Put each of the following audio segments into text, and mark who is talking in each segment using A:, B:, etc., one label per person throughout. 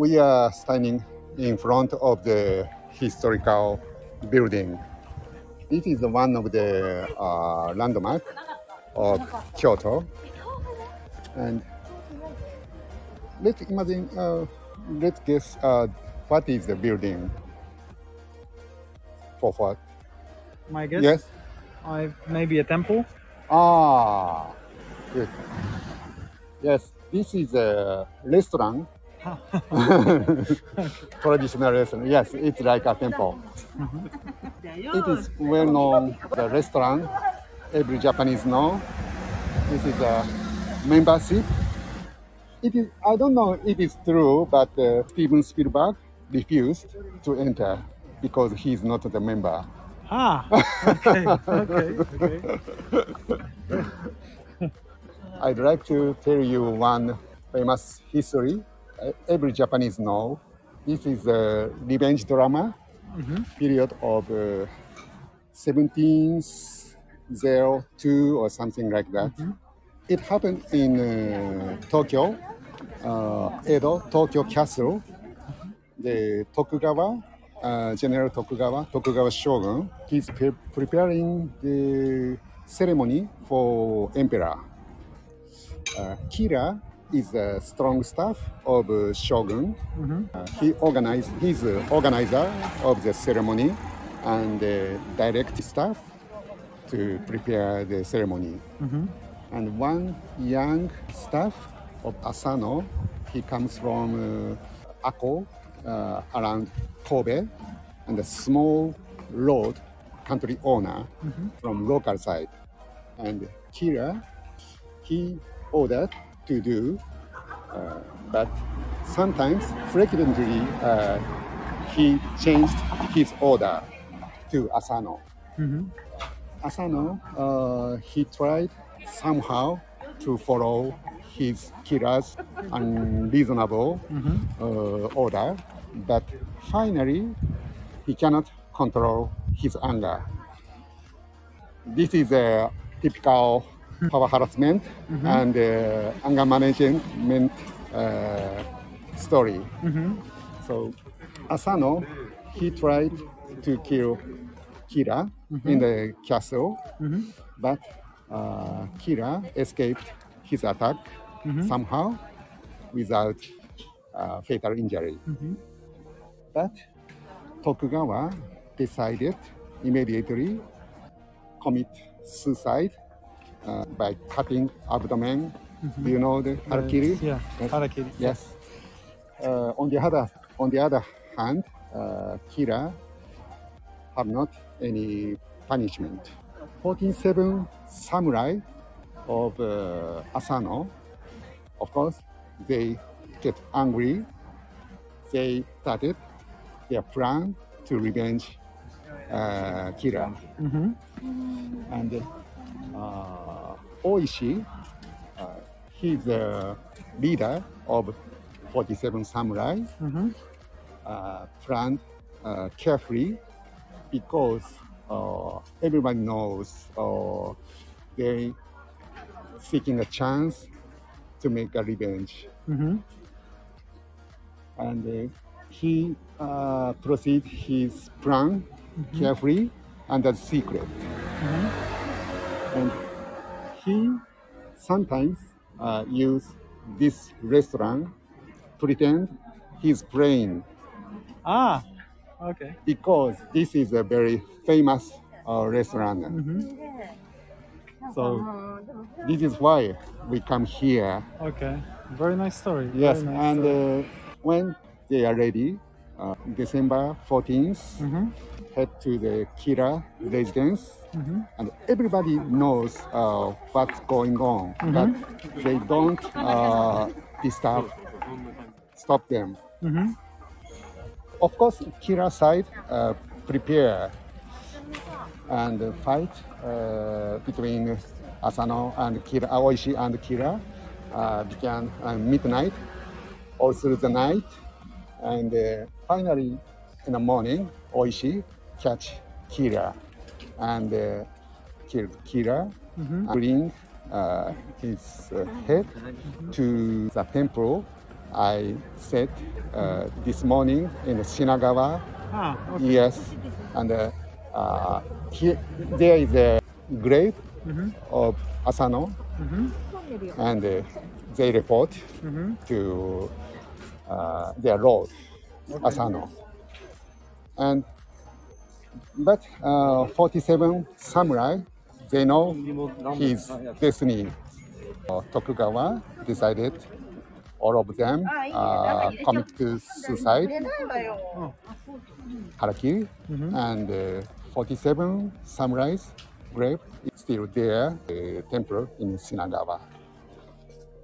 A: we are standing in front of the historical building. This is one of the uh, landmark of Kyoto. And let's imagine, uh, let's guess uh, what is the building for what?
B: My guess.
A: Yes?
B: I maybe a temple.
A: Ah, good. Yes, this is a restaurant. Traditional restaurant. Yes, it's like a temple. It is well known the restaurant. Every Japanese know. This is a membership. It is. I don't know if it's true, but uh, Steven Spielberg refused to enter because he's not the member.
B: Ah. Okay. okay. Okay.
A: I'd like to tell you one famous history. Uh, Every Japanese know this is a revenge drama period of uh, 1702 or something like that. It happened in uh, Tokyo, uh, Edo, Tokyo Castle. The Tokugawa, uh, General Tokugawa, Tokugawa Shogun, he's pre- preparing the ceremony for emperor. Uh, Kira is a strong staff of uh, Shogun. Uh, he organized, he's the organizer of the ceremony and uh, direct staff to prepare the ceremony. And one young staff of Asano, he comes from uh, Ako, uh, around Kobe, and a small road country owner from local side. And Kira, he ordered to do, uh, but sometimes frequently uh, he changed his order to Asano. Asano, uh, he tried somehow to follow his Kira's unreasonable uh, order, but finally he cannot control his anger. This is a typical power harassment and uh, anger management uh, story. So Asano, he tried to kill Kira in the castle, but uh, Kira escaped his attack somehow without uh, fatal injury. But Tokugawa decided immediately commit suicide uh, by cutting abdomen. Do you know the harakiri?
B: Yeah.
A: Yes.
B: Harakiri.
A: Yes. Uh, on the other on the other hand, uh, Kira have not any punishment. 47 samurai of uh, Asano, of course, they get angry. They started their plan to revenge uh, Kira. And uh, Oishi, uh, he's the leader of 47 samurai, uh, planned uh, carefully because uh, everybody knows uh, they seeking a chance to make a revenge. And uh, he uh, proceed his plan carefully and as secret. And he sometimes uh, use this restaurant to pretend he's praying
B: Ah. Okay.
A: because this is a very famous uh, restaurant. So this is why we come here.
B: Okay. Very nice story.
A: Yes,
B: nice
A: and
B: story.
A: uh, when they are ready, uh, December 14th, head to the Kira residence, and everybody knows uh, what's going on, but they don't uh, disturb, stop them. Of course, Kira side uh, prepare and fight uh, between Asano and Kira, Oishi and Kira uh, began at midnight all through the night. And uh, finally, in the morning, Oishi catch Kira and uh, killed Kira and bring uh, his uh, head to the temple I said uh, this morning in Shinagawa.
B: Ah, okay.
A: Yes, and uh, uh, here, there is a grave
B: Mhm.
A: of Asano,
B: Mhm.
A: and uh, they report
B: Mhm.
A: to uh, their lord Asano. And but uh, 47 samurai, they know his destiny. Uh, Tokugawa decided all of them uh, commit to suicide, harakiri,
B: Mhm.
A: and uh, 47 samurais grave is still there, the temple in Shinagawa.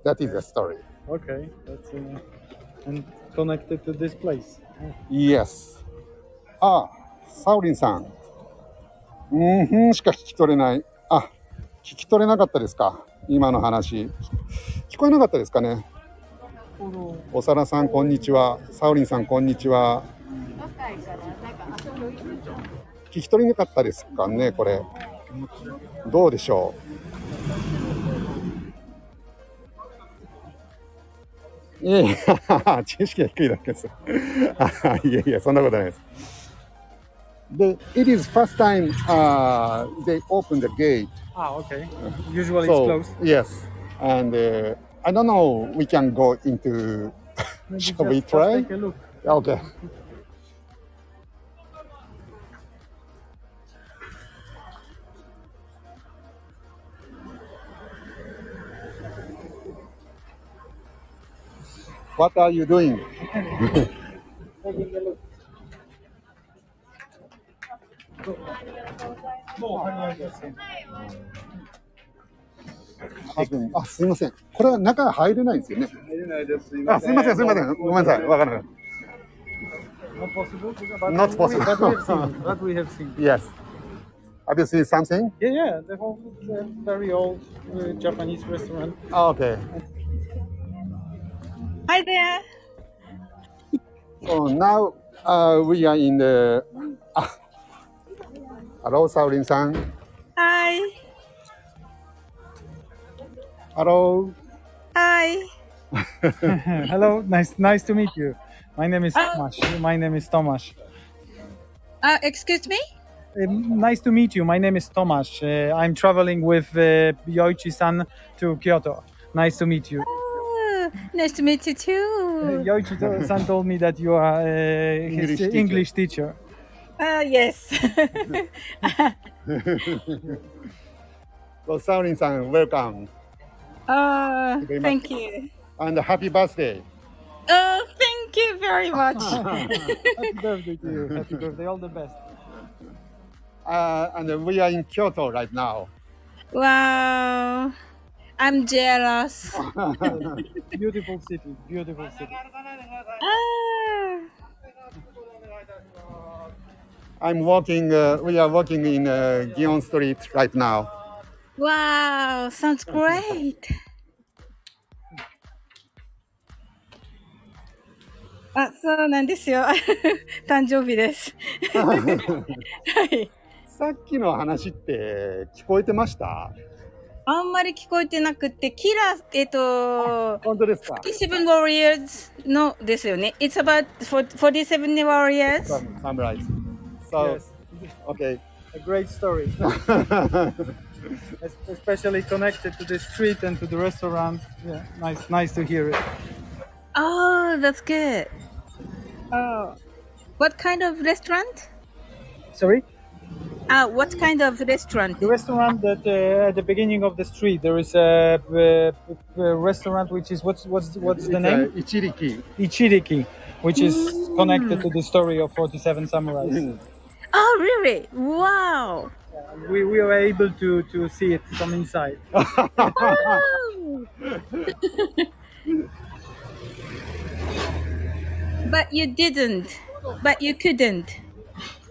A: That is the story.
B: Okay, that's uh, and connected to this place.
A: Yes. あ、サウリンさん。うんふんしか聞き取れない。あ、聞き取れなかったですか今の話。聞こえなかったですかねおさらさん、こんにちは。サウリンさん、こんにちは。聞き取れなかったですかねこれ。どうでしょういやいや、知識が低いだけです。いやいや、そんなことないです。で、it is first time、uh, they open the gate.
B: Ah, okay. Usually
A: So,
B: it's closed.
A: yes. And uh, I don't know, we can go into. Shall we try?
B: Take a look.
A: Okay. What are you doing? あ、すいません。これは中入れないんですよね。あ、すいません、すいません。ごめんなさい。わからない。
B: Not possible.
A: Not
B: we-
A: possible.
B: But we have seen. But we have seen.
A: Yes. Have you seen something?
B: Yeah, yeah. The whole uh, very old uh, Japanese restaurant.
A: Oh, okay.
C: Hi there.
A: So now uh, we are in the. Ah. Hello, Saorin san.
C: Hi.
A: Hello.
C: Hi.
B: Hello, nice, nice to meet you. My name is
C: Ah.
B: Tomasz. My name is Tomasz.
C: Uh, excuse me?
B: Um, nice to meet you. My name is Tomasz. Uh, I'm traveling with uh, Yoichi-san to Kyoto. Nice to meet you.
C: Oh, nice to meet you
B: Uh,
C: too.
B: Yoichi-san told me that you are uh, his
A: English teacher.
B: English teacher.
C: Uh, yes.
A: So Saorin san, welcome
C: uh,
A: very
C: thank you.
A: and happy birthday.
C: Oh, thank you very much.
B: Happy birthday to you. Happy birthday. All the best.
A: Uh, and we are in Kyoto right now.
C: wow. I'm jealous.
B: Beautiful city. Beautiful city.
C: Ah,
A: I'm walking. Uh, we are walking in uh, Gion Street right now.
C: wow. Sounds great. あ、そうなんですよ。誕生日です。はい。
A: さっきの話って聞こえてました
C: あんまり聞こえてなくて、キラー、えっ、と、
A: 本当ですか
C: 47 Warriors のですよね。It's about 47 Warriors.
A: Summarize. So,
B: Yes.
A: okay.
B: A great story. Especially connected to the street and to the restaurant. Yeah, nice, nice to hear it.
C: Oh, that's good. Oh. What kind of restaurant?
B: Sorry,
C: Ah, what kind of restaurant?
B: the restaurant that uh, at the beginning of the street there is a, uh uh restaurant which is what's what's what's the
A: It's,
B: name?
A: uh, Ichiriki.
B: Ichiriki, which is connected to the story of 47 samurais.
C: Oh, really? Wow.
B: We, we were able to to see it from inside.
C: But you didn't. But you couldn't.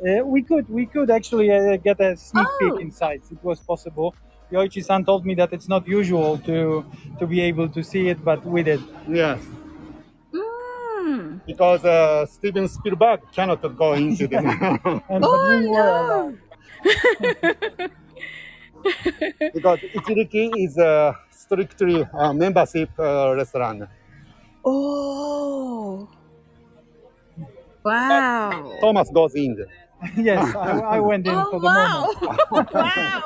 B: Uh, we could we could actually uh, get a sneak
C: Oh.
B: peek inside. It was possible. Yoichi-san told me that it's not usual to to be able to see it, but we did.
A: Yes. Because uh, Steven Spielberg cannot go into the.
B: And
C: Oh
B: we were allowed.
C: no.
A: because Ichiriki is a strictly uh, membership uh, restaurant.
C: Oh. Wow.
A: Thomas goes in.
B: yes, I, I went in
C: Oh,
B: for the
C: wow.
B: moment.
C: wow.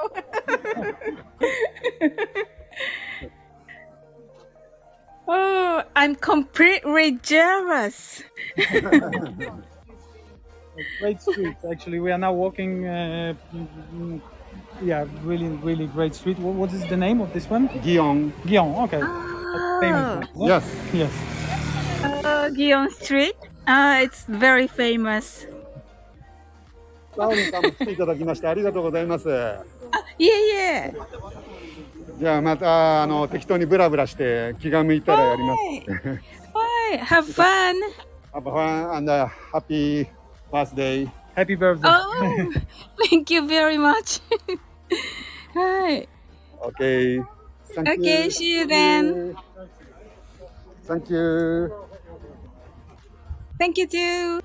C: Oh, I'm completely jealous.
B: great street, actually. We are now walking. Uh, mm, yeah, really, really great street. What is the name of this one?
A: Gion.
B: Gion. okay.
C: Oh.
A: Yes.
B: Yes.
C: Uh, Street. Uh, it's very famous. Yeah, yeah.
A: じゃあまたあの適当にブラブラして気が向いたらやります。
C: Hi. Have fun.
A: Have fun and uh, happy birthday.
B: Happy birthday.
C: Oh, thank you very much. Hi.
A: Okay. Thank you.
C: Okay, see you then.
A: Thank you.
C: Thank you too.